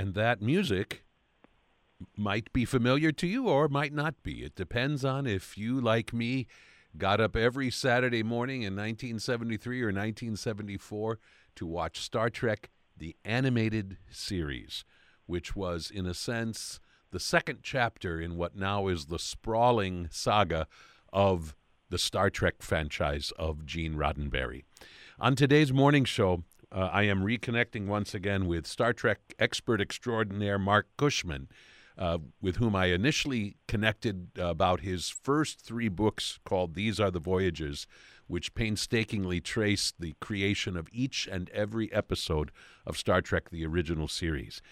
And that music might be familiar to you or might not be. It depends on if you, like me, got up every Saturday morning in 1973 or 1974 to watch Star Trek the animated series, which was, in a sense, the second chapter in what now is the sprawling saga of the Star Trek franchise of Gene Roddenberry. On today's morning show, uh, I am reconnecting once again with Star Trek expert extraordinaire Marc Cushman, uh, with whom I initially connected about his first three books called These Are the Voyages, which painstakingly trace the creation of each and every episode of Star Trek, the original series.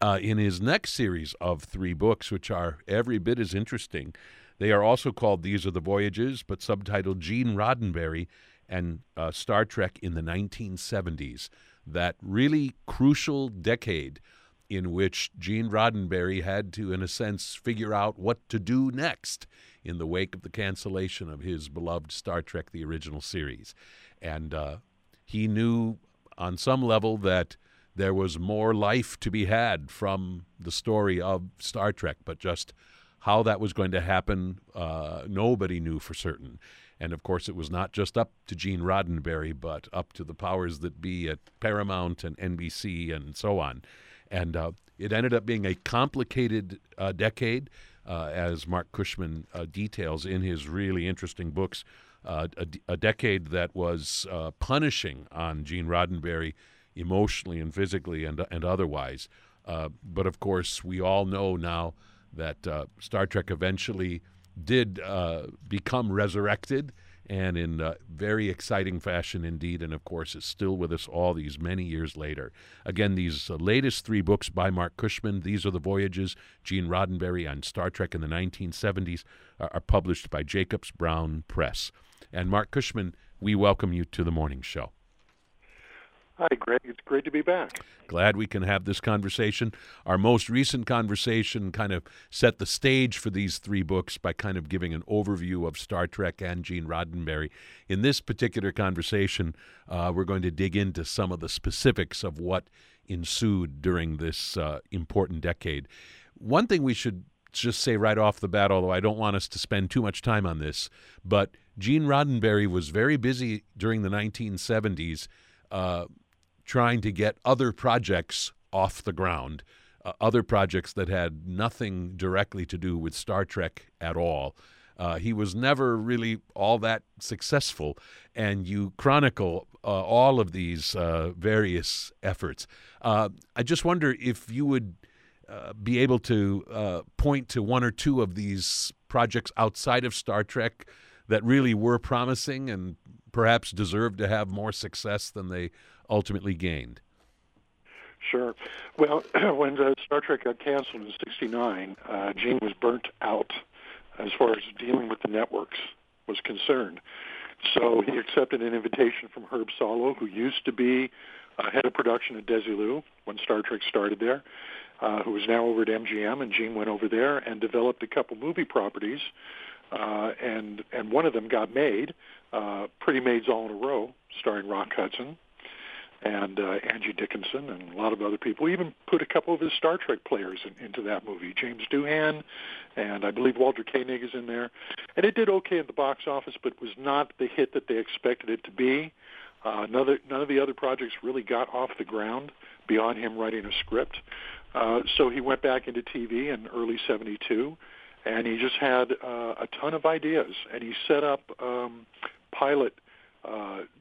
Uh, in his next series of three books, which are every bit as interesting, they are also called These Are the Voyages, but subtitled Gene Roddenberry and uh, Star Trek in the 1970s, that really crucial decade in which Gene Roddenberry had to, in a sense, figure out what to do next in the wake of the cancellation of his beloved Star Trek, the original series. And uh, he knew on some level that there was more life to be had from the story of Star Trek, but just how that was going to happen, uh, nobody knew for certain. And of course, it was not just up to Gene Roddenberry, but up to the powers that be at Paramount and NBC and so on. And uh, it ended up being a complicated uh, decade, uh, as Marc Cushman uh, details in his really interesting books. Uh, a, a, decade that was uh, punishing on Gene Roddenberry emotionally and physically and, and otherwise. but of course, we all know now that Star Trek eventually did uh, become resurrected and in uh, very exciting fashion indeed, and of course is still with us all these many years later. Again, these uh, latest three books by Marc Cushman, These Are the Voyages, Gene Roddenberry on Star Trek in the 1970s, are, are published by Jacobs Brown Press. And Marc Cushman, we welcome you to the morning show. Hi, Greg. It's great to be back. Glad we can have this conversation. Our most recent conversation kind of set the stage for these three books by kind of giving an overview of Star Trek and Gene Roddenberry. In this particular conversation, uh, we're going to dig into some of the specifics of what ensued during this uh, important decade. One thing we should just say right off the bat, although I don't want us to spend too much time on this, but Gene Roddenberry was very busy during the 1970s. Uh, trying to get other projects off the ground, uh, other projects that had nothing directly to do with Star Trek at all. Uh, he was never really all that successful, and you chronicle uh, all of these uh, various efforts. Uh, I just wonder if you would uh, be able to point to one or two of these projects outside of Star Trek that really were promising and perhaps deserved to have more success than they ultimately gained? Sure. Well, when Star Trek got canceled in '69, uh, Gene was burnt out as far as dealing with the networks was concerned. So he accepted an invitation from Herb Solow, who used to be uh, head of production at Desilu when Star Trek started there, uh, who is now over at MGM, and Gene went over there and developed a couple movie properties, uh, and and one of them got made, uh, Pretty Maids All in a Row, starring Rock Hudson, and uh, Angie Dickinson and a lot of other people. We even put a couple of his Star Trek players in, into that movie. James Doohan and I believe Walter Koenig is in there. And it did okay at the box office, but was not the hit that they expected it to be. Uh, none, of, none of the other projects really got off the ground beyond him writing a script. Uh, so he went back into TV in early 72 and he just had uh, a ton of ideas, and he set up um, pilot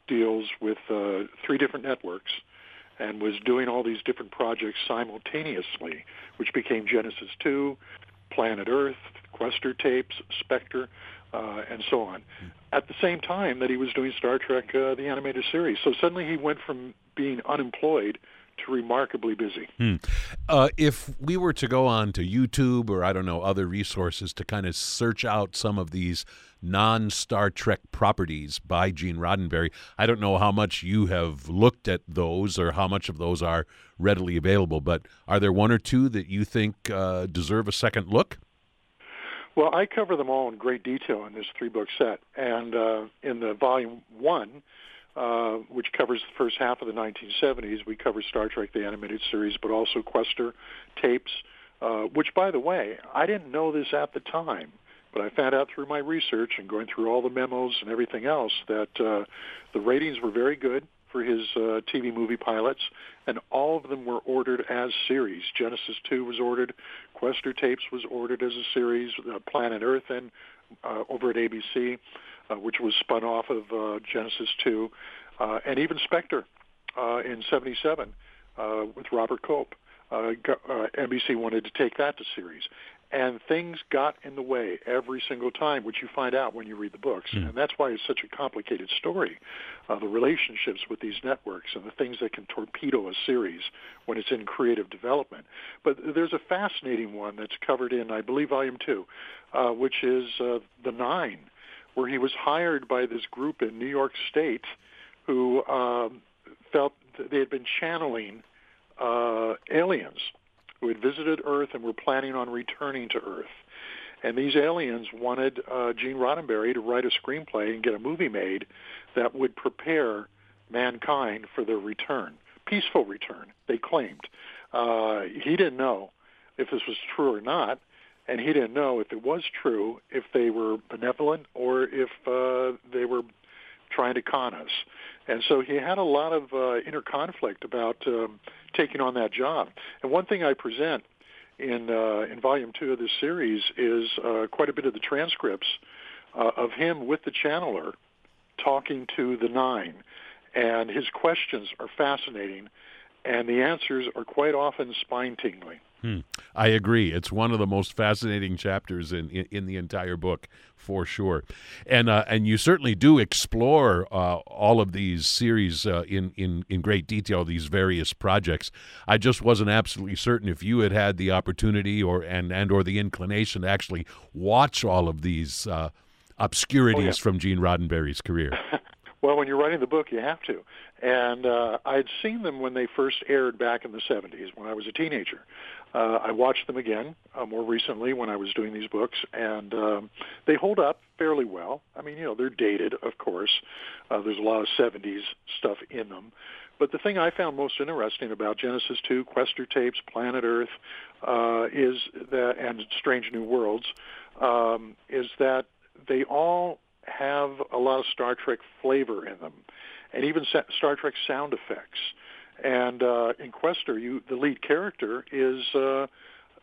deals with uh, three different networks, and was doing all these different projects simultaneously, which became Genesis 2, Planet Earth, Questor tapes, Spectre, uh, and so on. At the same time that he was doing Star Trek, uh, the animated series. So suddenly he went from being unemployed to remarkably busy. Hmm. Uh, if we were to go on to YouTube or I don't know other resources to kind of search out some of these non Star Trek properties by Gene Roddenberry, I don't know how much you have looked at those or how much of those are readily available, but are there one or two that you think uh, deserve a second look? Well, I cover them all in great detail in this three book set. And uh, in the volume one, uh, which covers the first half of the 1970s. We cover Star Trek the animated series, but also Questor tapes, uh, which, by the way, I didn't know this at the time, but I found out through my research and going through all the memos and everything else that uh, the ratings were very good for his uh, TV movie pilots, and all of them were ordered as series. Genesis 2 was ordered, Questor tapes was ordered as a series, uh, Planet Earth, and uh, over at ABC uh, which was spun off of uh, Genesis 2, uh, and even Spectre uh, in 77 uh, with Robert Culp. Uh, uh, NBC wanted to take that to series. And things got in the way every single time, which you find out when you read the books. Mm. And that's why it's such a complicated story. Uh, the relationships with these networks and the things that can torpedo a series when it's in creative development. But there's a fascinating one that's covered in, I believe, Volume 2, uh, which is uh, The Nine, where he was hired by this group in New York State who um, felt they had been channeling uh, aliens who had visited Earth and were planning on returning to Earth. And these aliens wanted uh, Gene Roddenberry to write a screenplay and get a movie made that would prepare mankind for their return, peaceful return, they claimed. Uh, he didn't know if this was true or not, and he didn't know if it was true, if they were benevolent or if uh, they were trying to con us. And so he had a lot of uh, inner conflict about um, taking on that job. And one thing I present in uh, in volume two of this series is uh, quite a bit of the transcripts uh, of him with the channeler talking to the nine, and his questions are fascinating, and the answers are quite often spine tingling. Hmm. I agree. It's one of the most fascinating chapters in, in, in the entire book, for sure. And uh, and you certainly do explore uh, all of these series uh, in, in in great detail. These various projects. I just wasn't absolutely certain if you had had the opportunity or and and or the inclination to actually watch all of these uh, obscurities oh, yeah. from Gene Roddenberry's career. Well, when you're writing the book, you have to. And uh, I'd seen them when they first aired back in the 70s when I was a teenager. Uh, I watched them again uh, more recently when I was doing these books, and um, they hold up fairly well. I mean, you know, they're dated, of course. Uh, there's a lot of 70s stuff in them. But the thing I found most interesting about Genesis 2, Questor tapes, Planet Earth, uh, is that, and Strange New Worlds, um, is that they all have a lot of Star Trek flavor in them, and even Star Trek sound effects. And uh, in Questor, you the lead character is uh,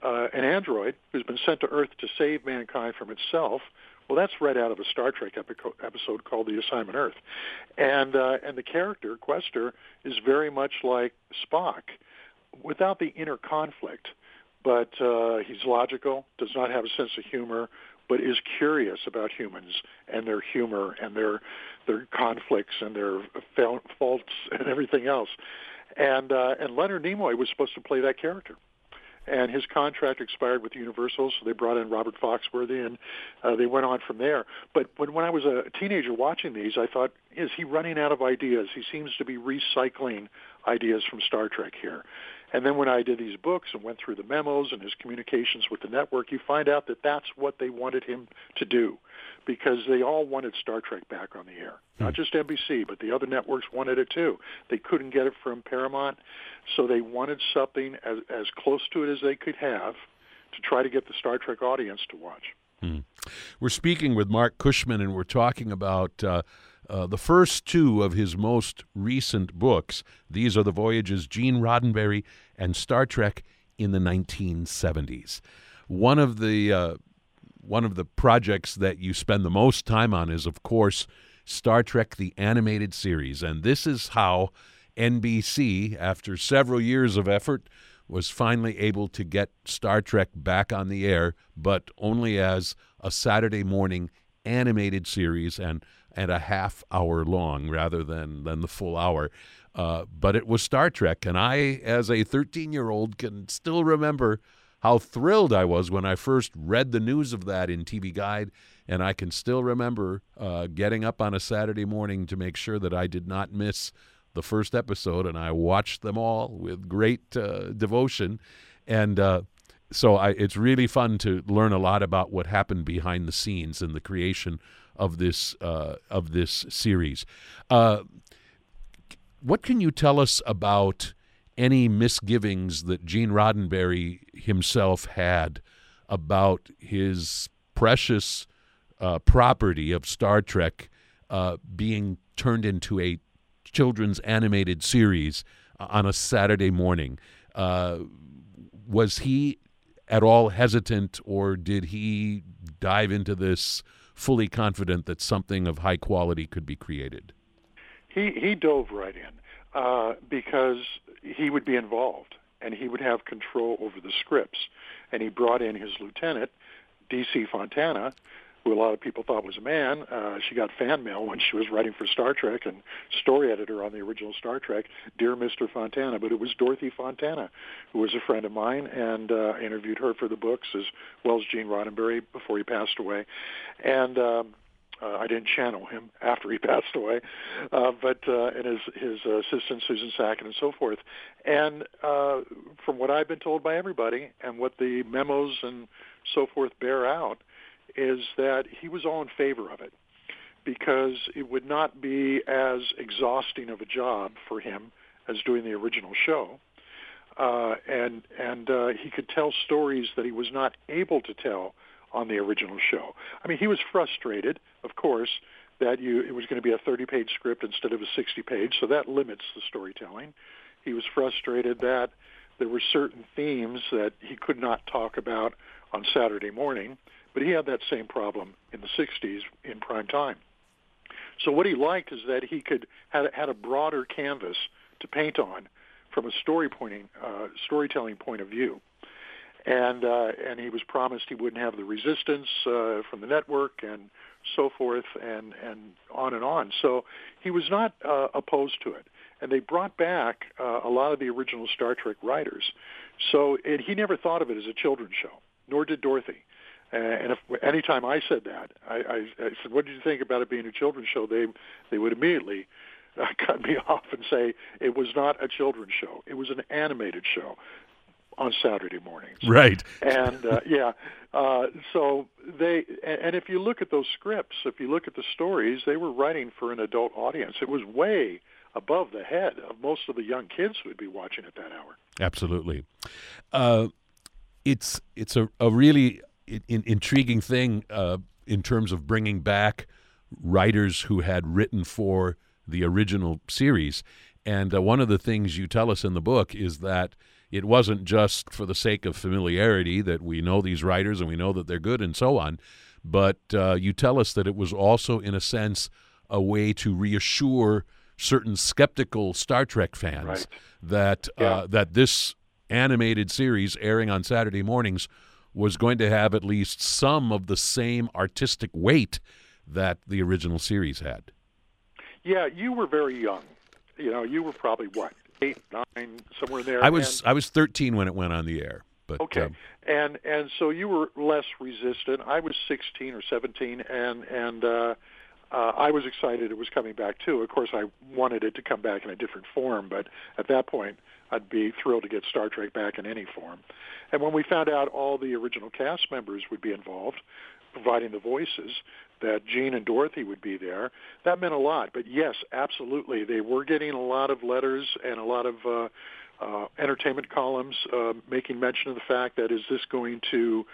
uh, an android who's been sent to Earth to save mankind from itself. Well, that's right out of a Star Trek episode called The Assignment Earth, and uh, and the character Questor is very much like Spock, without the inner conflict. But uh, he's logical, does not have a sense of humor, but is curious about humans and their humor and their their conflicts and their faults and everything else. And uh, and Leonard Nimoy was supposed to play that character, and his contract expired with Universal, so they brought in Robert Foxworthy, and uh, they went on from there. But when when I was a teenager watching these, I thought, is he running out of ideas? He seems to be recycling ideas from Star Trek here. And then when I did these books and went through the memos and his communications with the network, you find out that that's what they wanted him to do because they all wanted Star Trek back on the air. Hmm. Not just NBC, but the other networks wanted it too. They couldn't get it from Paramount, so they wanted something as, as close to it as they could have to try to get the Star Trek audience to watch. Hmm. We're speaking with Marc Cushman, and we're talking about uh, uh, the first two of his most recent books. These are the voyages Gene Roddenberry and Star Trek in the 1970s. One of the uh, one of the projects that you spend the most time on is, of course, Star Trek the Animated Series. And this is how NBC, after several years of effort, was finally able to get Star Trek back on the air, but only as a Saturday morning animated series and and a half hour long rather than than the full hour. Uh, but it was Star Trek, and I, as a 13 year old, can still remember how thrilled I was when I first read the news of that in TV Guide. And I can still remember uh, getting up on a Saturday morning to make sure that I did not miss the first episode, and I watched them all with great uh, devotion. And uh, so I, it's really fun to learn a lot about what happened behind the scenes in the creation of this uh, of this series. Uh, what can you tell us about any misgivings that Gene Roddenberry himself had about his precious uh, property of Star Trek uh, being turned into a children's animated series on a Saturday morning? Uh, was he at all hesitant, or did he dive into this fully confident that something of high quality could be created? He he dove right in uh, because he would be involved and he would have control over the scripts. And he brought in his lieutenant, D.C. Fontana, who a lot of people thought was a man. Uh, she got fan mail when she was writing for Star Trek and story editor on the original Star Trek, Dear Mr. Fontana. But it was Dorothy Fontana, who was a friend of mine, and uh, interviewed her for the books as well as Gene Roddenberry before he passed away. And um, uh, I didn't channel him after he passed away, uh, but uh, and his his uh, assistant Susan Sackett and so forth. And uh, from what I've been told by everybody, and what the memos and so forth bear out, is that he was all in favor of it because it would not be as exhausting of a job for him as doing the original show. Uh, and and uh, he could tell stories that he was not able to tell on the original show. I mean, he was frustrated, of course, that you it was going to be a 30-page script instead of a 60-page, so that limits the storytelling. He was frustrated that there were certain themes that he could not talk about on Saturday morning, but he had that same problem in the 60s in prime time. So what he liked is that he could had had a broader canvas to paint on from a story pointing uh, storytelling point of view and uh, and he was promised he wouldn't have the resistance uh, from the network and so forth and and on and on. So he was not uh, opposed to it, and they brought back uh, a lot of the original Star Trek writers. So it, he never thought of it as a children's show, nor did Dorothy. Uh, and if anytime I said that, I, I, I said, "What did you think about it being a children's show?" They they would immediately uh, cut me off and say it was not a children's show. It was an animated show on Saturday mornings. Right. And uh, yeah, uh, so they and if you look at those scripts, if you look at the stories, they were writing for an adult audience. It was way above the head of most of the young kids who would be watching at that hour. Absolutely. Uh, it's it's a, a really in, intriguing thing uh, in terms of bringing back writers who had written for the original series. And uh, one of the things you tell us in the book is that it wasn't just for the sake of familiarity that we know these writers and we know that they're good and so on, but uh, you tell us that it was also, in a sense, a way to reassure certain skeptical Star Trek fans right. that uh, yeah. that this animated series airing on Saturday mornings was going to have at least some of the same artistic weight that the original series had. Yeah, you were very young. You know, you were probably what eight, nine, somewhere there. I was and, I was 13 when it went on the air. But, okay, um, and and so you were less resistant. I was 16 or 17, and and uh, uh, I was excited it was coming back too. Of course, I wanted it to come back in a different form, but at that point, I'd be thrilled to get Star Trek back in any form. And when we found out all the original cast members would be involved, providing the voices, that Gene and Dorothy would be there. That meant a lot. But yes, absolutely, they were getting a lot of letters and a lot of uh, uh, entertainment columns uh, making mention of the fact that is this going to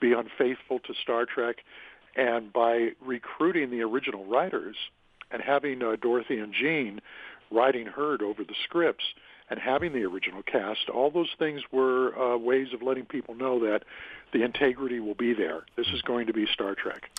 be unfaithful to Star Trek? And by recruiting the original writers and having uh, Dorothy and Gene writing herd over the scripts, and having the original cast, all those things were uh, ways of letting people know that the integrity will be there. This is going to be Star Trek.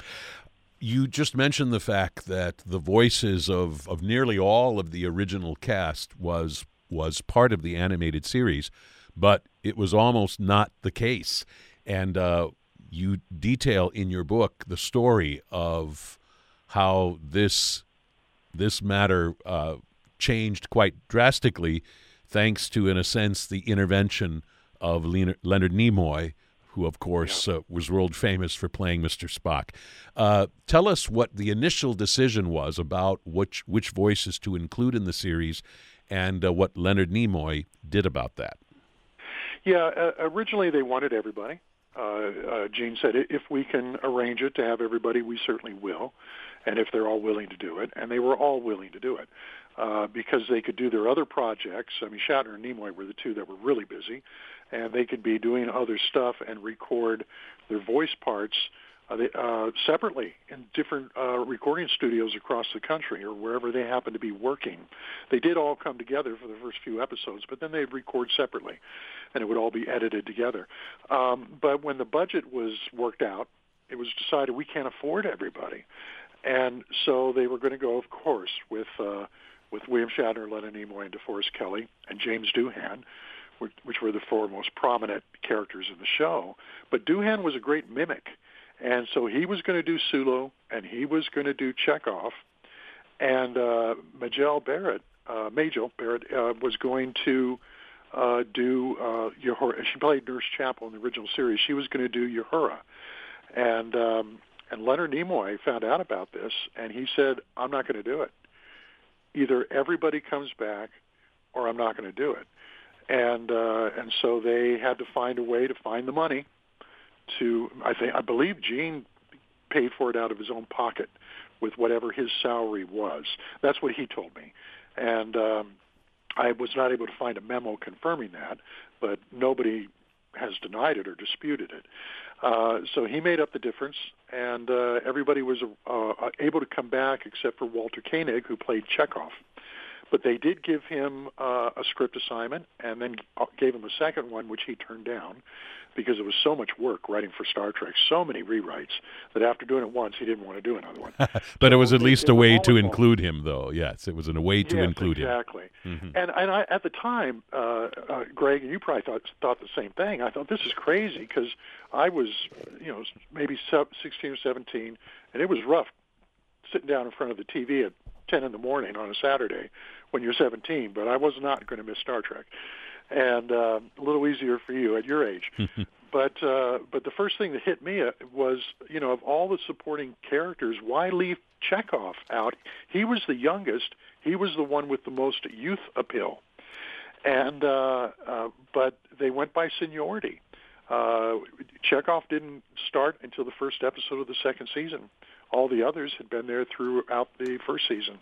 You just mentioned the fact that the voices of, of nearly all of the original cast was was part of the animated series, but it was almost not the case. And uh, you detail in your book the story of how this this matter uh, changed quite drastically, thanks to, in a sense, the intervention of Leonard Nimoy, who, of course, uh, was world famous for playing Mr. Spock. Uh, tell us what the initial decision was about which which voices to include in the series, and uh, what Leonard Nimoy did about that. Yeah, uh, originally they wanted everybody. Uh, uh, Gene said, if we can arrange it to have everybody, we certainly will, and if they're all willing to do it, and they were all willing to do it. Uh, because they could do their other projects. I mean, Shatner and Nimoy were the two that were really busy, and they could be doing other stuff and record their voice parts uh, they, uh, separately in different uh, recording studios across the country or wherever they happen to be working. They did all come together for the first few episodes, but then they'd record separately, and it would all be edited together. Um, but when the budget was worked out, it was decided we can't afford everybody, and so they were going to go, of course, with. Uh, with William Shatner, Leonard Nimoy, and DeForest Kelley, and James Doohan, which, which were the four most prominent characters in the show. But Doohan was a great mimic, and so he was going to do Sulu, and he was going to do Chekov, and uh, Majel Barrett, uh, Majel Barrett, uh, was going to uh, do uh, Uhura. She played Nurse Chapel in the original series. She was going to do Uhura, and um, and Leonard Nimoy found out about this, and he said, "I'm not going to do it." either everybody comes back or I'm not going to do it. And uh, and so they had to find a way to find the money to I think I believe Gene paid for it out of his own pocket with whatever his salary was. That's what he told me. And um, I was not able to find a memo confirming that, but nobody has denied it or disputed it. Uh, so he made up the difference, and uh, everybody was uh, able to come back except for Walter Koenig, who played Chekov. But they did give him uh, a script assignment and then gave him a second one, which he turned down because it was so much work writing for Star Trek, so many rewrites that after doing it once, he didn't want to do another one. but so it was at least a way to include him, though. Yes, it was in a way to yes, include exactly. him. Exactly. Mm-hmm. And and I, at the time, uh, uh, Greg, and you probably thought thought the same thing. I thought this is crazy because I was, you know, maybe 16 or 17, and it was rough sitting down in front of the TV at 10 in the morning on a Saturday when you're 17, but I was not going to miss Star Trek. And uh, a little easier for you at your age. but uh, but the first thing that hit me uh, was, you know, of all the supporting characters, why leave Chekov out? He was the youngest. He was the one with the most youth appeal. And uh, uh, but they went by seniority. Uh, Chekov didn't start until the first episode of the second season. All the others had been there throughout the first season.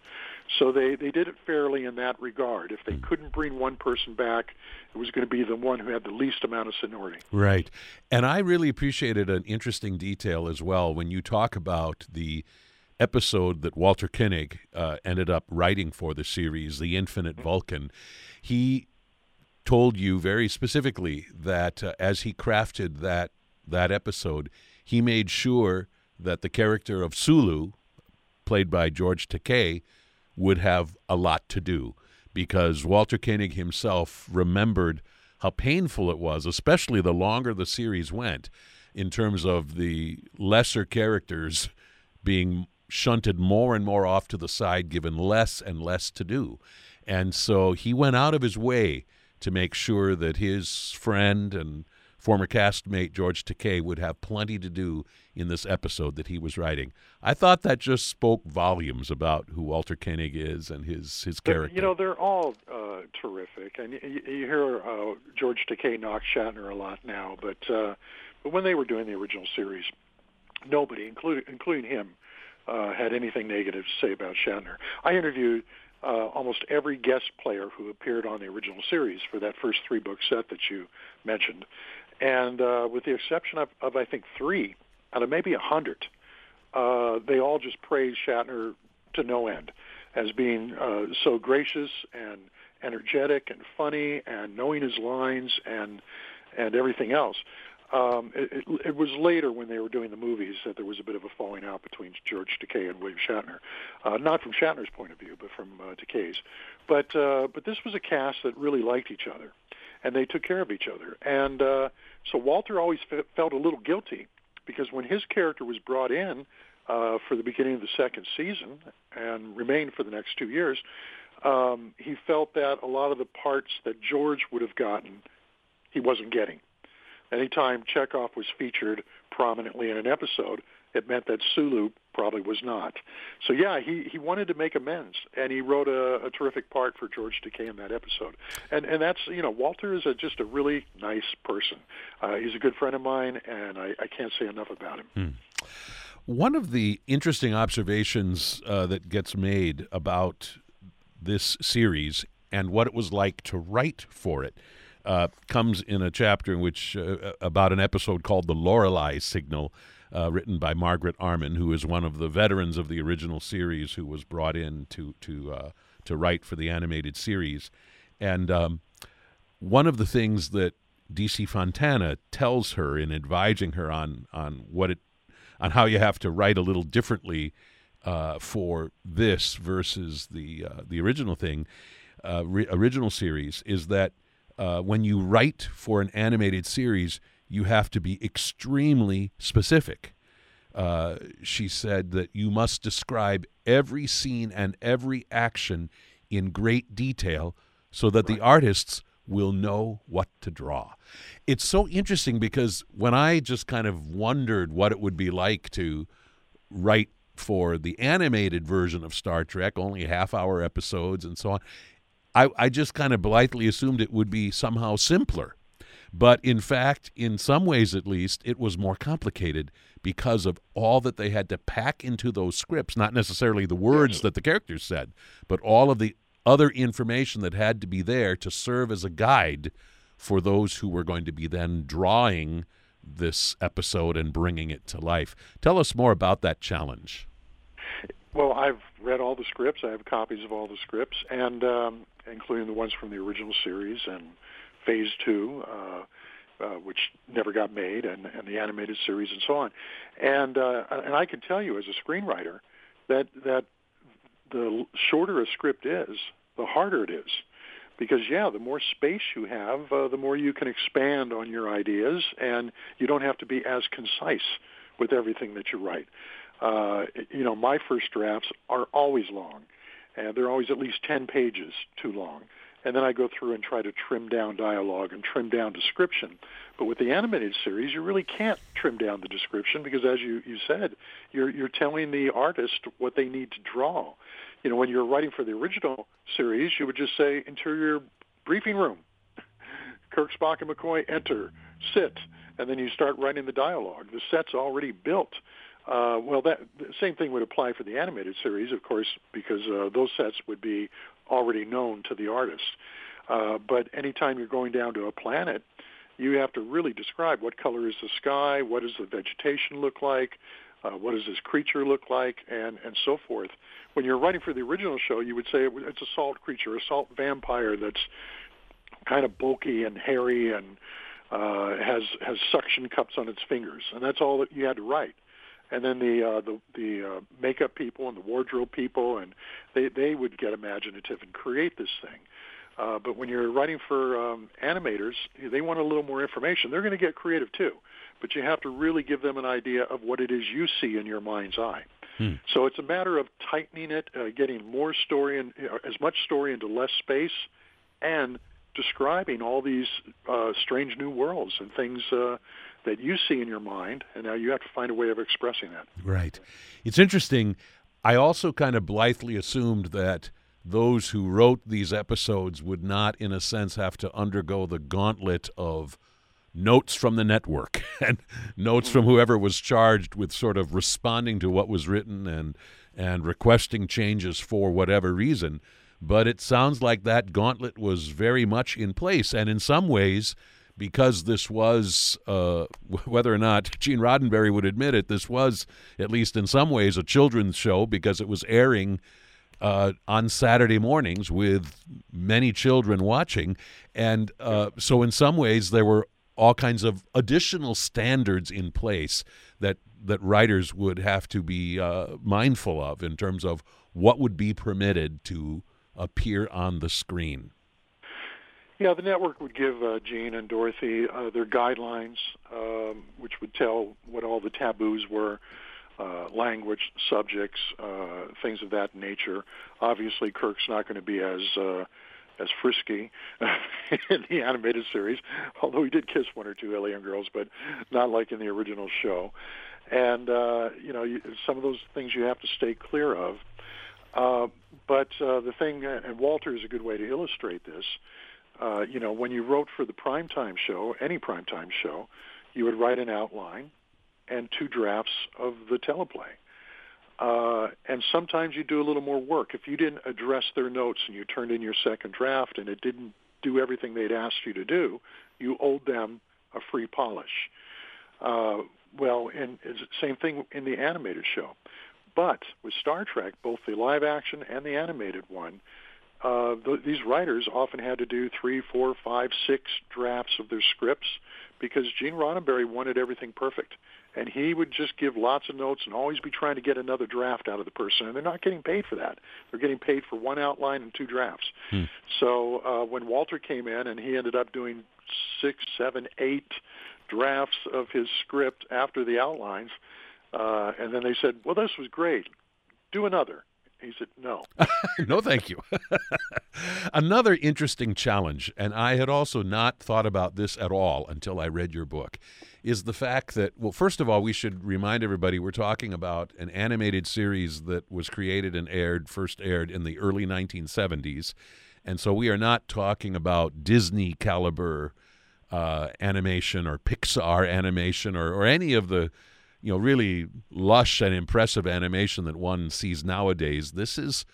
So they, they did it fairly in that regard. If they couldn't bring one person back, it was going to be the one who had the least amount of seniority. Right. And I really appreciated an interesting detail as well when you talk about the episode that Walter Koenig uh, ended up writing for the series, The Infinite Vulcan. He told you very specifically that uh, as he crafted that that episode, he made sure that the character of Sulu, played by George Takei, would have a lot to do because Walter Koenig himself remembered how painful it was, especially the longer the series went, in terms of the lesser characters being shunted more and more off to the side, given less and less to do. And so he went out of his way to make sure that his friend and former castmate George Takei would have plenty to do in this episode that he was writing. I thought that just spoke volumes about who Walter Koenig is and his his character. You know, they're all uh, terrific, and you, you hear uh, George Takei knock Shatner a lot now, but uh, but when they were doing the original series, nobody, including including him, uh, had anything negative to say about Shatner. I interviewed uh, almost every guest player who appeared on the original series for that first three book set that you mentioned. And uh, with the exception of, of, I think, three out of maybe a hundred, uh, they all just praised Shatner to no end as being uh, so gracious and energetic and funny and knowing his lines and and everything else. Um, it, it, it was later when they were doing the movies that there was a bit of a falling out between George Takei and William Shatner, uh, not from Shatner's point of view, but from uh, Takei's. But uh, but this was a cast that really liked each other, and they took care of each other. And uh, so Walter always f- felt a little guilty because when his character was brought in uh, for the beginning of the second season and remained for the next two years, um, he felt that a lot of the parts that George would have gotten, he wasn't getting. Anytime Chekov was featured prominently in an episode, it meant that Sulu probably was not. So yeah, he he wanted to make amends, and he wrote a, a terrific part for George Takei in that episode. And and that's you know Walter is a, just a really nice person. Uh, he's a good friend of mine, and I, I can't say enough about him. Hmm. One of the interesting observations uh, that gets made about this series and what it was like to write for it uh, comes in a chapter in which uh, about an episode called the Lorelei Signal, uh, written by Margaret Armen, who is one of the veterans of the original series, who was brought in to to uh, to write for the animated series, and um, one of the things that DC Fontana tells her in advising her on on what it on how you have to write a little differently uh, for this versus the uh, the original thing, uh, re- original series is that uh, when you write for an animated series, you have to be extremely specific. Uh, she said that you must describe every scene and every action in great detail so that right. the artists will know what to draw. It's so interesting because when I just kind of wondered what it would be like to write for the animated version of Star Trek, only half hour episodes and so on, I, I just kind of blithely assumed it would be somehow simpler. But in fact, in some ways at least, it was more complicated because of all that they had to pack into those scripts, not necessarily the words that the characters said, but all of the other information that had to be there to serve as a guide for those who were going to be then drawing this episode and bringing it to life. Tell us more about that challenge. Well, I've read all the scripts. I have copies of all the scripts, and um, including the ones from the original series and Phase Two, uh, uh, which never got made, and, and the animated series, and so on. And uh, and I can tell you, as a screenwriter, that that the shorter a script is, the harder it is. Because yeah, the more space you have, uh, the more you can expand on your ideas, and you don't have to be as concise with everything that you write. Uh, you know, my first drafts are always long, and they're always at least ten pages too long. And then I go through and try to trim down dialogue and trim down description. But with the animated series, you really can't trim down the description because, as you, you said, you're, you're telling the artist what they need to draw you know, when you're writing for the original series, you would just say interior briefing room. Kirk, Spock, and McCoy enter, sit, and then you start writing the dialogue. The set's already built. Uh, well, that the same thing would apply for the animated series, of course, because uh, those sets would be already known to the artist. Uh, but anytime you're going down to a planet, you have to really describe what color is the sky, what does the vegetation look like, uh, what does this creature look like, and and so forth. When you're writing for the original show, you would say it's a salt creature, a salt vampire that's kind of bulky and hairy and uh, has has suction cups on its fingers, and that's all that you had to write. And then the uh, the the uh, makeup people and the wardrobe people, and they they would get imaginative and create this thing. Uh, but when you're writing for um, animators, they want a little more information. They're going to get creative too but you have to really give them an idea of what it is you see in your mind's eye. Hmm. So it's a matter of tightening it, uh, getting more story and uh, as much story into less space, and describing all these uh, strange new worlds and things uh, that you see in your mind, and now you have to find a way of expressing that. Right. It's interesting. I also kind of blithely assumed that those who wrote these episodes would not, in a sense, have to undergo the gauntlet of notes from the network and notes from mm. whoever was charged with sort of responding to what was written and and requesting changes for whatever reason. But it sounds like that gauntlet was very much in place, and in some ways, because this was, uh, whether or not Gene Roddenberry would admit it, this was, at least in some ways, a children's show because it was airing uh, on Saturday mornings with many children watching. And uh, so, in some ways, there were all kinds of additional standards in place that that writers would have to be uh, mindful of in terms of what would be permitted to appear on the screen. Yeah, the network would give uh, Gene and Dorothy uh, their guidelines, um, which would tell what all the taboos were, uh, language, subjects, uh, things of that nature. Obviously, Kirk's not going to be as uh, as frisky in the animated series, although he did kiss one or two alien girls, but not like in the original show. And uh, you know, you, some of those things you have to stay clear of. Uh, but uh, the thing, and Walter is a good way to illustrate this. You know, when you wrote for the primetime show, any primetime show, you would write an outline and two drafts of the teleplay. Uh, and sometimes you do a little more work. If you didn't address their notes and you turned in your second draft and it didn't do everything they'd asked you to do, you owed them a free polish. Uh, well, and same thing in the animated show. But with Star Trek, both the live action and the animated one, uh, th- these writers often had to do three, four, five, six drafts of their scripts because Gene Roddenberry wanted everything perfect and he would just give lots of notes and always be trying to get another draft out of the person. And they're not getting paid for that. They're getting paid for one outline and two drafts. Hmm. So uh, when Walter came in and he ended up doing six, seven, eight drafts of his script after the outlines, uh, and then they said, "Well, this was great. Do another." He said, "No, no, thank you." Another interesting challenge, and I had also not thought about this at all until I read your book, is the fact that, well, first of all, we should remind everybody we're talking about an animated series that was created and aired, first aired in the early 1970s. And so we are not talking about Disney caliber uh, animation or Pixar animation or, or any of the you know really lush and impressive animation that one sees nowadays. This is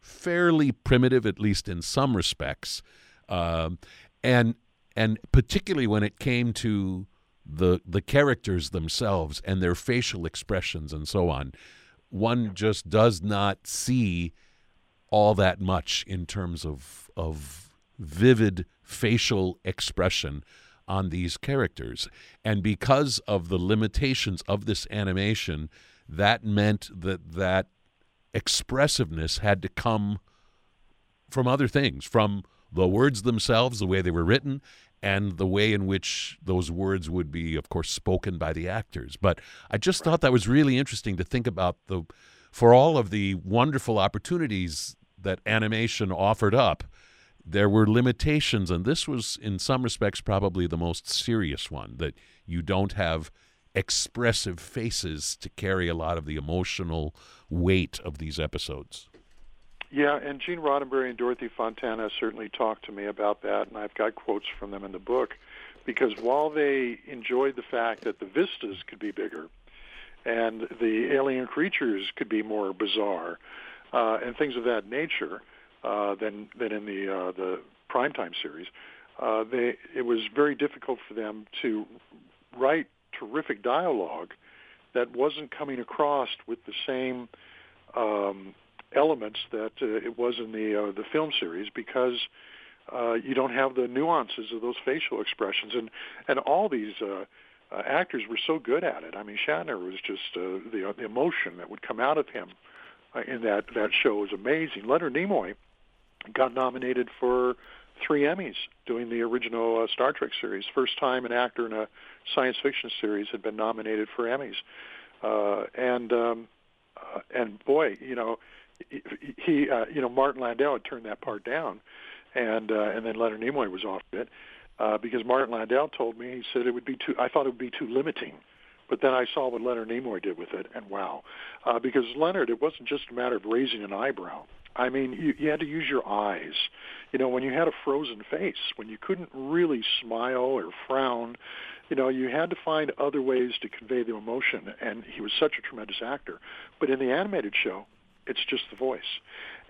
fairly primitive, at least in some respects, um, and and particularly when it came to the the characters themselves and their facial expressions and so on, one just does not see all that much in terms of of vivid facial expression on these characters. And because of the limitations of this animation, that meant that that expressiveness had to come from other things, from the words themselves, the way they were written, and the way in which those words would be, of course, spoken by the actors. But I just thought that was really interesting to think about the, for all of the wonderful opportunities that animation offered up, there were limitations, and this was, in some respects, probably the most serious one that you don't have expressive faces to carry a lot of the emotional weight of these episodes. Yeah, and Gene Roddenberry and Dorothy Fontana certainly talked to me about that, and I've got quotes from them in the book. Because while they enjoyed the fact that the vistas could be bigger and the alien creatures could be more bizarre uh, and things of that nature, uh, than than in the uh, the primetime series. Uh, they it was very difficult for them to write terrific dialogue that wasn't coming across with the same um, elements that uh, it was in the uh, the film series because uh, you don't have the nuances of those facial expressions and and all these uh, uh, actors were so good at it. I mean, Shatner was just uh, the the emotion that would come out of him uh, in that that show was amazing. Leonard Nimoy got nominated for three Emmys doing the original uh, Star Trek series. First time an actor in a science fiction series had been nominated for Emmys, uh, and um, uh, and boy, you know, he, uh, you know Martin Landau had turned that part down, and uh, and then Leonard Nimoy was off it uh, because Martin Landau told me he said it would be too. I thought it would be too limiting. But then I saw what Leonard Nimoy did with it, and wow! Uh, because Leonard, it wasn't just a matter of raising an eyebrow. I mean, you, you had to use your eyes. You know, when you had a frozen face, when you couldn't really smile or frown, you know, you had to find other ways to convey the emotion. And he was such a tremendous actor. But in the animated show, it's just the voice.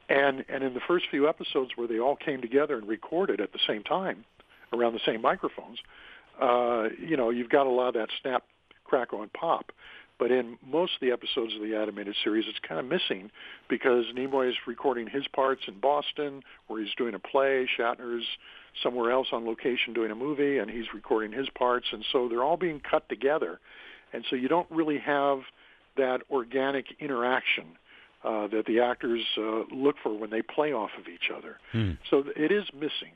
And and in the first few episodes where they all came together and recorded at the same time, around the same microphones, uh, you know, you've got a lot of that snap, crackle, and pop. But in most of the episodes of the animated series, it's kind of missing because Nimoy is recording his parts in Boston, where he's doing a play. Shatner's somewhere else on location doing a movie, and he's recording his parts, and so they're all being cut together, and so you don't really have that organic interaction uh, that the actors uh, look for when they play off of each other. Hmm. So it is missing.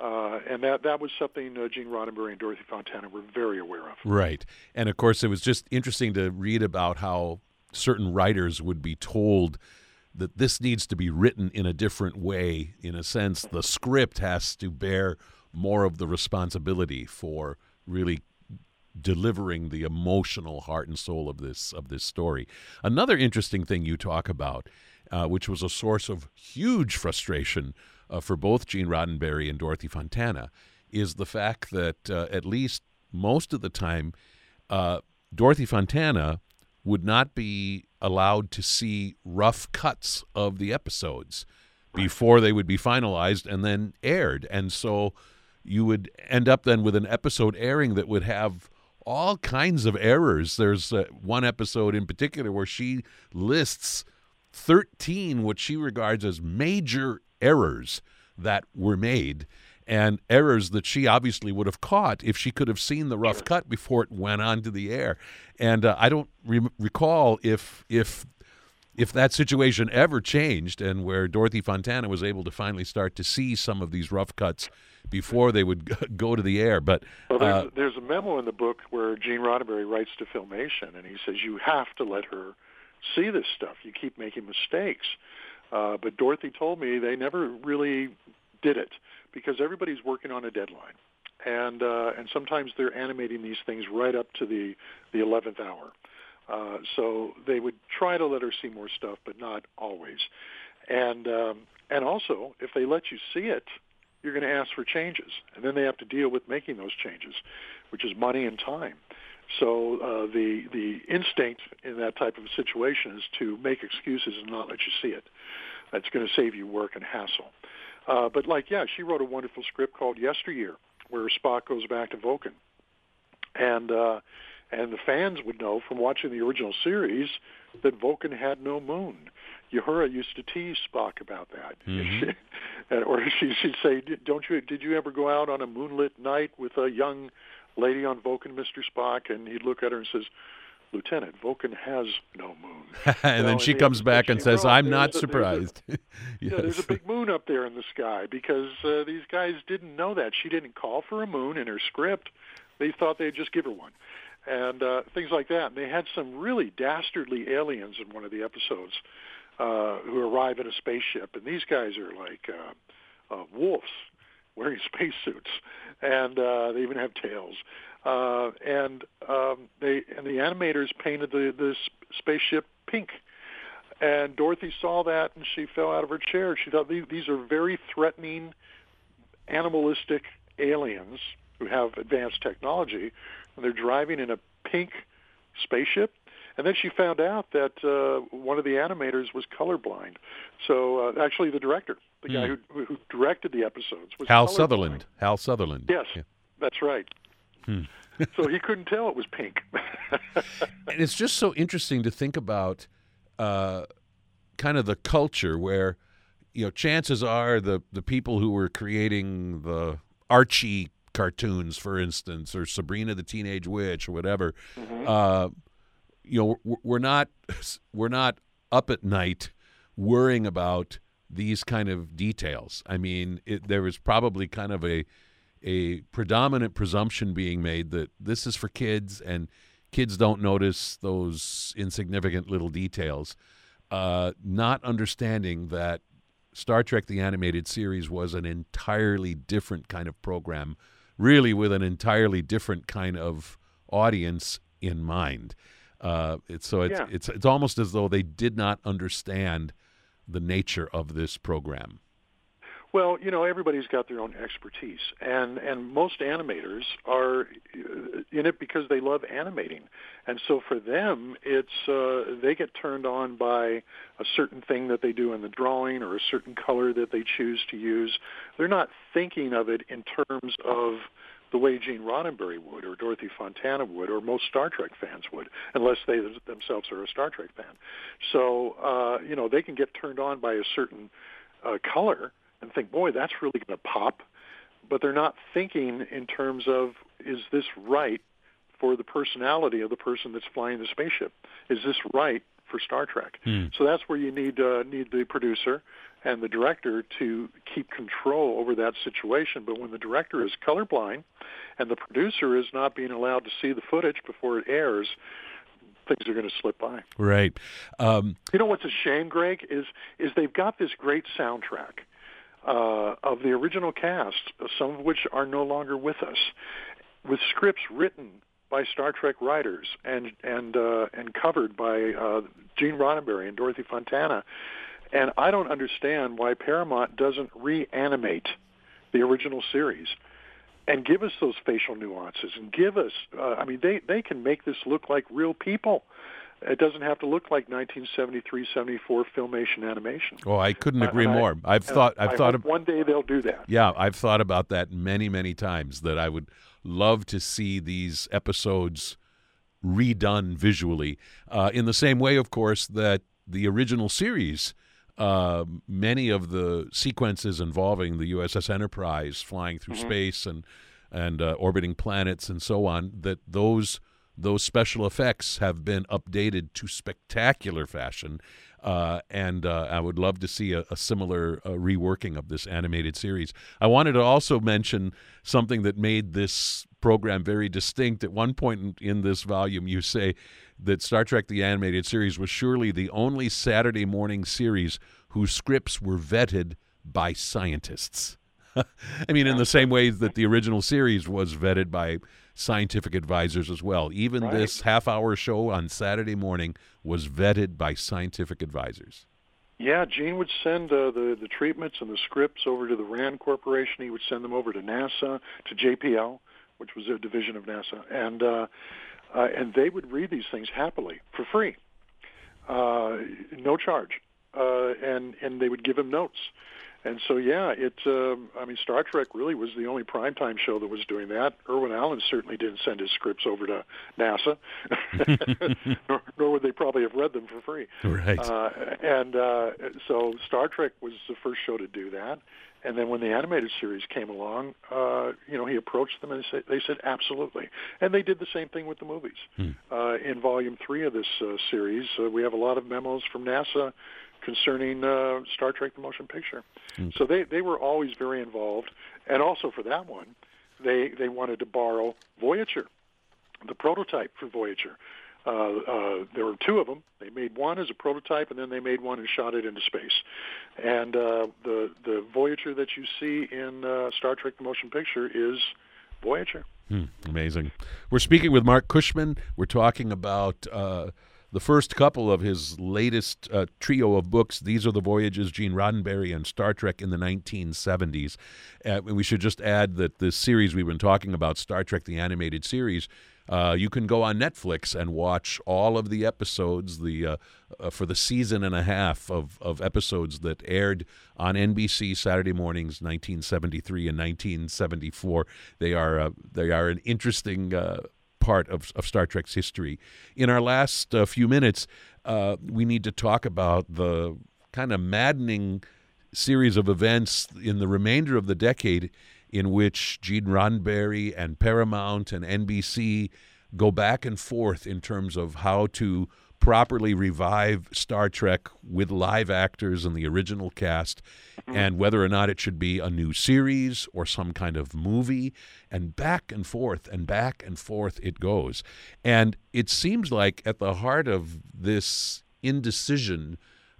Uh, and that that was something uh, Gene Roddenberry and Dorothy Fontana were very aware of. Right. And of course, it was just interesting to read about how certain writers would be told that this needs to be written in a different way. In a sense, the script has to bear more of the responsibility for really delivering the emotional heart and soul of this of this story. Another interesting thing you talk about, uh, which was a source of huge frustration uh, for both Gene Roddenberry and Dorothy Fontana, is the fact that uh, at least most of the time, uh, Dorothy Fontana would not be allowed to see rough cuts of the episodes before they would be finalized and then aired. And so you would end up then with an episode airing that would have all kinds of errors. There's uh, one episode in particular where she lists 13 what she regards as major errors that were made and errors that she obviously would have caught if she could have seen the rough cut before it went onto the air. And uh, I don't re- recall if if if that situation ever changed and where Dorothy Fontana was able to finally start to see some of these rough cuts before they would go to the air. But well, there's, uh, there's a memo in the book where Gene Roddenberry writes to Filmation, and he says you have to let her see this stuff. You keep making mistakes. Uh, but Dorothy told me they never really did it because everybody's working on a deadline, and uh, and sometimes they're animating these things right up to the the eleventh hour. Uh, so they would try to let her see more stuff, but not always. And um, and also, if they let you see it, you're going to ask for changes, and then they have to deal with making those changes, which is money and time. So uh, the the instinct in that type of situation is to make excuses and not let you see it. That's going to save you work and hassle. Uh, but like, yeah, she wrote a wonderful script called Yesteryear, where Spock goes back to Vulcan, and uh, and the fans would know from watching the original series that Vulcan had no moon. Uhura used to tease Spock about that, Mhm. and, or she, she'd say, "Don't you? Did you ever go out on a moonlit night with a young lady on Vulcan, Mister Spock?" And he'd look at her and says, "Lieutenant, Vulcan has no moon." and Well, then she and comes back and says, "I'm not a- there's a- surprised." Yeah, there's a big moon up there in the sky because uh, these guys didn't know that. She didn't call for a moon in her script. They thought they'd just give her one. And uh, things like that. And they had some really dastardly aliens in one of the episodes uh, who arrive in a spaceship. And these guys are like uh, uh, wolves wearing spacesuits. And uh, they even have tails. Uh, and um, they and the animators painted the, the spaceship pink. And Dorothy saw that and she fell out of her chair. She thought these, these are very threatening, animalistic aliens who have advanced technology, and they're driving in a pink spaceship. And then she found out that uh, one of the animators was colorblind. So uh, actually, the director, the guy Hmm. who, who directed the episodes, was Hal colorblind. Sutherland. Hal Sutherland. Yes, Yeah. that's right. Hmm. so he couldn't tell it was pink. And it's just so interesting to think about uh, kind of the culture where, you know, chances are the, the people who were creating the Archie cartoons, for instance, or Sabrina the Teenage Witch or whatever, uh, you know, we're not we're not up at night worrying about these kind of details. I mean, it, there was probably kind of a a predominant presumption being made that this is for kids and kids don't notice those insignificant little details. Uh, not understanding that Star Trek the Animated Series was an entirely different kind of program, really with an entirely different kind of audience in mind. Uh, it's, so it's, Yeah. it's it's almost as though they did not understand the nature of this program. Well, you know, everybody's got their own expertise, and and most animators are uh, in it because they love animating, and so for them, it's uh, they get turned on by a certain thing that they do in the drawing or a certain color that they choose to use. They're not thinking of it in terms of the way Gene Roddenberry would, or Dorothy Fontana would, or most Star Trek fans would, unless they themselves are a Star Trek fan. So uh, you know they can get turned on by a certain uh, color and think, boy, that's really going to pop, but they're not thinking in terms of is this right for the personality of the person that's flying the spaceship? Is this right for Star Trek? Hmm. So that's where you need uh, need the producer and the director to keep control over that situation. But when the director is colorblind and the producer is not being allowed to see the footage before it airs, things are going to slip by. Right. Um, You know what's a shame, Greg, is is they've got this great soundtrack uh, of the original cast, some of which are no longer with us, with scripts written by Star Trek writers and and uh, and covered by uh, Gene Roddenberry and Dorothy Fontana. And I don't understand why Paramount doesn't reanimate the original series and give us those facial nuances and give us. Uh, I mean, they they can make this look like real people. It doesn't have to look like 1973, 74 Filmation animation. oh, I couldn't Uh, agree I- more. I've thought. I've I thought. Of, one day they'll do that. yeah, I've thought about that many, many times. That I would love to see these episodes redone visually, uh, in the same way, of course, that the original series. Uh, many of the sequences involving the USS Enterprise flying through space and and uh, orbiting planets and so on, that those those special effects have been updated to spectacular fashion, uh, and uh, I would love to see a, a similar uh, reworking of this animated series. I wanted to also mention something that made this program very distinct. At one point in, this volume, you say that Star Trek: The Animated Series was surely the only Saturday morning series whose scripts were vetted by scientists. I mean, in the same way that the original series was vetted by scientific advisors as well. Even Right. this half hour show on Saturday morning was vetted by scientific advisors. Yeah, Gene would send uh, the the treatments and the scripts over to the RAND Corporation. He would send them over to NASA, to JPL, which was a division of NASA, and uh, uh, and they would read these things happily for free, uh, no charge, uh, and and they would give him notes. And so, yeah, it. Um, I mean, Star Trek really was the only primetime show that was doing that. Irwin Allen certainly didn't send his scripts over to NASA, nor, nor would they probably have read them for free. Right. Uh, and uh, so Star Trek was the first show to do that. And then when the animated series came along, uh, you know, he approached them and they said, they said absolutely. And they did the same thing with the movies. Uh, in volume three of this uh, series, uh, we have a lot of memos from NASA concerning uh, Star Trek: The Motion Picture. So they they were always very involved. And also for that one, they they wanted to borrow Voyager, the prototype for Voyager. Uh, uh, there were two of them. They made one as a prototype, and then they made one and shot it into space. And uh, the the Voyager that you see in uh, Star Trek: The Motion Picture is Voyager. Hmm, amazing. We're speaking with Marc Cushman. We're talking about uh, the first couple of his latest uh, trio of books. These are the Voyages, Gene Roddenberry, and Star Trek in the 1970s. Uh, we should just add that this series we've been talking about, Star Trek the Animated Series, uh, you can go on Netflix and watch all of the episodes the uh, uh, for the season and a half of, of episodes that aired on NBC Saturday mornings, 1973 and 1974. They are uh, they are an interesting uh, part of, of Star Trek's history. In our last uh, few minutes, uh, we need to talk about the kind of maddening series of events in the remainder of the decade in which Gene Roddenberry and Paramount and NBC go back and forth in terms of how to properly revive Star Trek with live actors and the original cast, and whether or not it should be a new series or some kind of movie, and back and forth and back and forth it goes. And it seems like at the heart of this indecision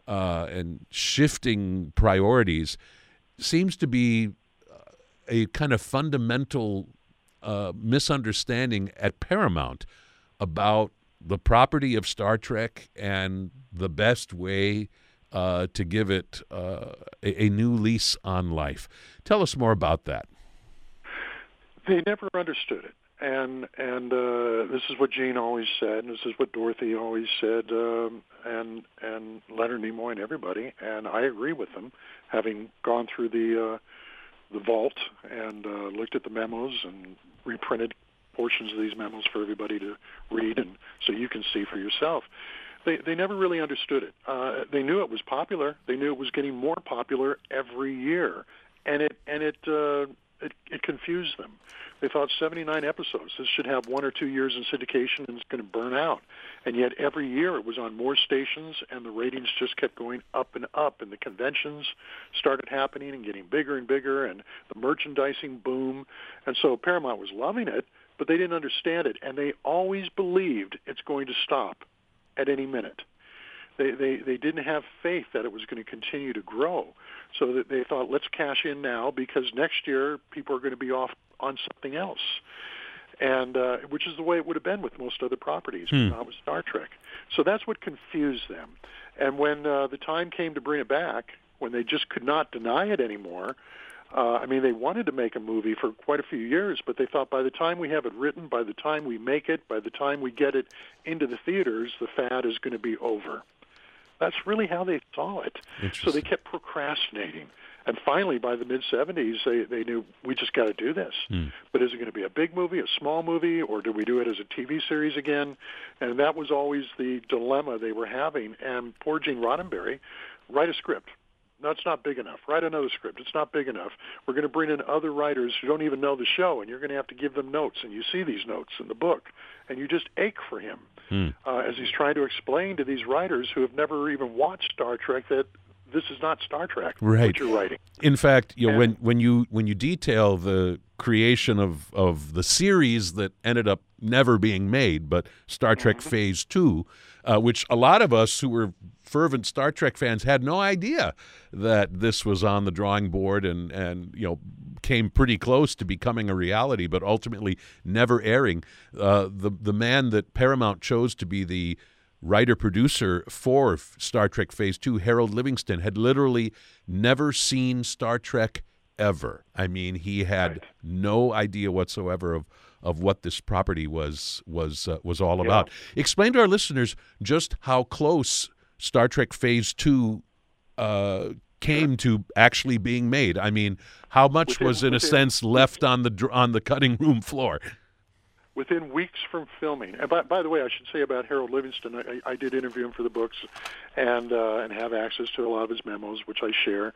uh, and shifting priorities seems to be a kind of fundamental uh, misunderstanding at Paramount about the property of Star Trek and the best way uh, to give it uh, a, a new lease on life. Tell us more about that. They never understood it, and and uh, this is what Gene always said, and this is what Dorothy always said, um, and and Leonard Nimoy and everybody, and I agree with them, having gone through the uh, the vault and uh, looked at the memos and reprinted portions of these memos for everybody to read and so you can see for yourself. They they never really understood it. Uh, they knew it was popular. They knew it was getting more popular every year, and it and it uh, it, it confused them. They thought 79 episodes. This should have one or two years in syndication and it's going to burn out. And yet every year it was on more stations and the ratings just kept going up and up and the conventions started happening and getting bigger and bigger and the merchandising boom. And so Paramount was loving it, but they didn't understand it and they always believed it's going to stop at any minute. They, they, they didn't have faith that it was going to continue to grow. So that they thought, let's cash in now because next year people are going to be off on something else. And uh, which is the way it would have been with most other properties, Hmm. not with Star Trek. So that's what confused them. And when uh, the time came to bring it back, when they just could not deny it anymore, uh, I mean, they wanted to make a movie for quite a few years, but they thought by the time we have it written, by the time we make it, by the time we get it into the theaters, the fad is going to be over. That's really how they saw it. So they kept procrastinating. And finally, by the mid 70s, they, they knew we just got to do this. Hmm. But is it going to be a big movie, a small movie, or do we do it as a TV series again? And that was always the dilemma they were having. And poor Gene Roddenberry, write a script. No, it's not big enough. Write another script. It's not big enough. We're going to bring in other writers who don't even know the show, and you're going to have to give them notes. And you see these notes in the book, and you just ache for him Hmm. uh, as he's trying to explain to these writers who have never even watched Star Trek that this is not Star Trek. Right. You're writing. In fact, you know, when And- when you when you detail the creation of of the series that ended up never being made, but Star Trek Mm-hmm. Phase Two, uh, which a lot of us who were fervent Star Trek fans had no idea that this was on the drawing board and and you know came pretty close to becoming a reality, but ultimately never airing. Uh, the the man that Paramount chose to be the writer producer for Star Trek Phase 2, Harold Livingston, had literally never seen Star Trek ever. I mean, he had Right. no idea whatsoever of of what this property was was uh, was all Yeah. about. Explain to our listeners just how close Star Trek Phase 2 uh, came to actually being made. I mean, how much Within- was in a sense left on the on the cutting room floor? within weeks from filming. And by, by the way, I should say about Harold Livingston, I, I did interview him for the books, and uh, and have access to a lot of his memos, which I share,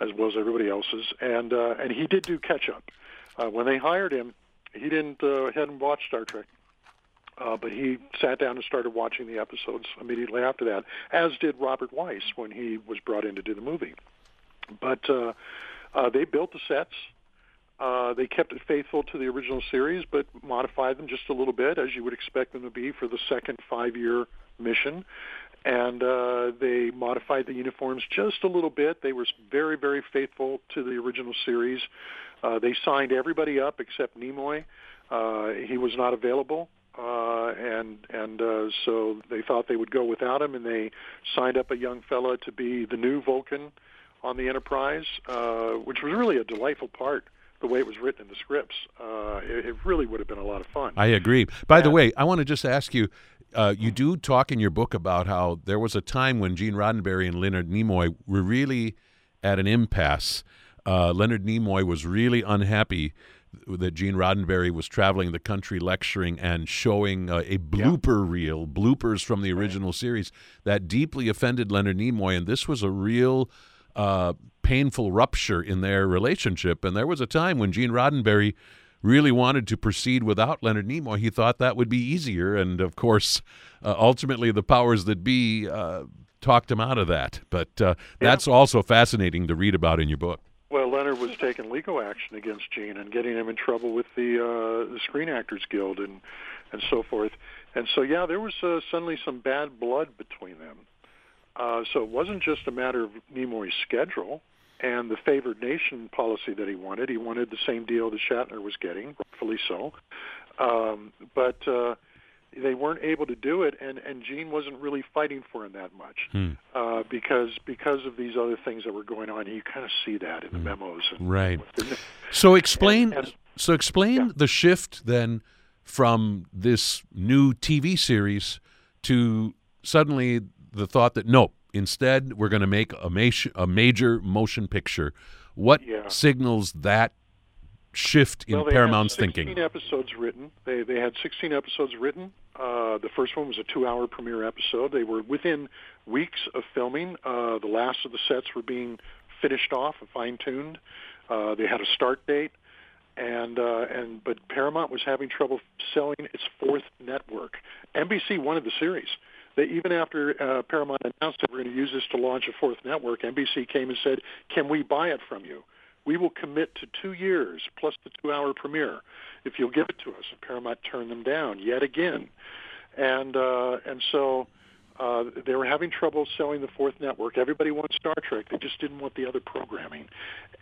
as well as everybody else's. And uh, and he did do catch up. Uh, when they hired him, he didn't uh, hadn't watched Star Trek. Uh, but he sat down and started watching the episodes immediately after that, as did Robert Wise when he was brought in to do the movie. But uh, uh, they built the sets. Uh, they kept it faithful to the original series, but modified them just a little bit, as you would expect them to be for the second five-year mission. And uh, they modified the uniforms just a little bit. They were very, very faithful to the original series. Uh, they signed everybody up except Nimoy. Uh, he was not available, uh, and and uh, so they thought they would go without him, and they signed up a young fella to be the new Vulcan on the Enterprise, uh, which was really a delightful part. The way it was written in the scripts, uh, it, it really would have been a lot of fun. I agree. By the way, I want to just ask you. Uh, you do talk in your book about how there was a time when Gene Roddenberry and Leonard Nimoy were really at an impasse. Uh, Leonard Nimoy was really unhappy that Gene Roddenberry was traveling the country lecturing and showing uh, a blooper reel, bloopers from the original series that deeply offended Leonard Nimoy, and this was a real uh, painful rupture in their relationship. And there was a time when Gene Roddenberry really wanted to proceed without Leonard Nimoy. He thought that would be easier, and of course, uh, ultimately, the powers that be uh, talked him out of that. But uh, that's also fascinating to read about in your book. Was taking legal action against Gene and getting him in trouble with the uh, the Screen Actors Guild and and so forth. And so, yeah, there was uh, suddenly some bad blood between them. Uh, so it wasn't just a matter of Nimoy's schedule and the favored nation policy that he wanted. He wanted the same deal that Shatner was getting, rightfully so. Um, but uh, they weren't able to do it, and, and Gene wasn't really fighting for him that much Hmm. uh, because because of these other things that were going on. You kind of see that in the memos. And Hmm. Right. and- So explain. And- and- so explain Yeah. the shift then from this new TV series to suddenly the thought that no, instead we're going to make a, ma- a major motion picture. What Yeah. signals that shift in well, Paramount's had 16 thinking? episodes written. They they had 16 episodes written. Uh, the first one was a two-hour premiere episode. They were within weeks of filming. Uh, the last of the sets were being finished off, and fine-tuned. Uh, they had a start date, and uh, and but Paramount was having trouble selling its fourth network. NBC wanted the series. They, even after uh, Paramount announced that we're going to use this to launch a fourth network, NBC came and said, "Can we buy it from you? We will commit to two years plus the two-hour premiere if you'll give it to us." And Paramount turned them down yet again, and uh, and so. Uh, they were having trouble selling the fourth network. Everybody wanted Star Trek. They just didn't want the other programming.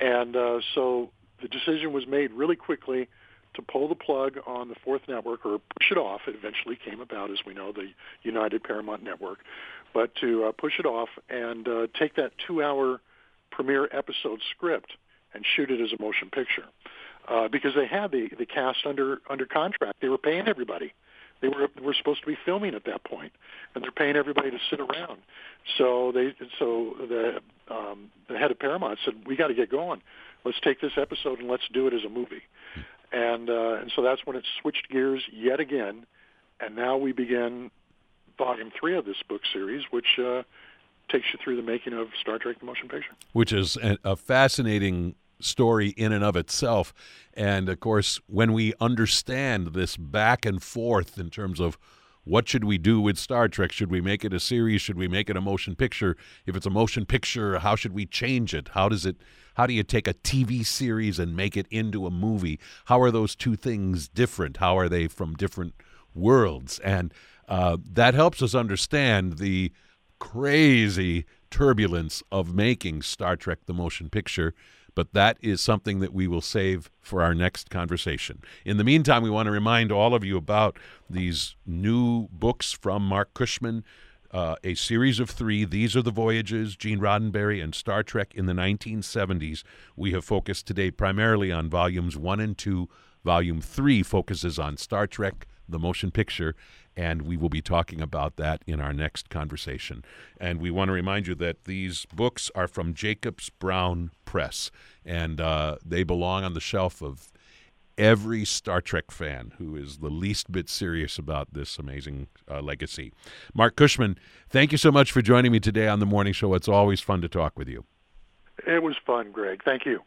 And uh, so the decision was made really quickly to pull the plug on the fourth network or push it off. It eventually came about, as we know, the United Paramount Network, but to uh, push it off and uh, take that two-hour premiere episode script and shoot it as a motion picture. Uh, because they had the, the cast under under contract, they were paying everybody. They were were supposed to be filming at that point, and they're paying everybody to sit around. So they so the um, the head of Paramount said, "We got to get going. Let's take this episode and let's do it as a movie." And uh, and so that's when it switched gears yet again, and now we begin volume three of this book series, which uh, takes you through the making of Star Trek: The Motion Picture. Which is a, a fascinating story in and of itself. And of course, when we understand this back and forth in terms of what should we do with Star Trek? Should we make it a series? Should we make it a motion picture? If it's a motion picture, how should we change it? How does it how do you take a TV series and make it into a movie? How are those two things different? How are they from different worlds? And uh, that helps us understand the crazy turbulence of making Star Trek the motion picture but that is something that we will save for our next conversation. In the meantime, we want to remind all of you about these new books from Marc Cushman. Uh, a series of three. These are the voyages, Gene Roddenberry and Star Trek in the 1970s. We have focused today primarily on volumes one and two. Volume three focuses on Star Trek, the motion picture, and we will be talking about that in our next conversation. And we want to remind you that these books are from Jacobs Brown Press, and uh, they belong on the shelf of every Star Trek fan who is the least bit serious about this amazing uh, legacy. Marc Cushman, thank you so much for joining me today on the morning show. It's always fun to talk with you. It was fun, Greg. Thank you.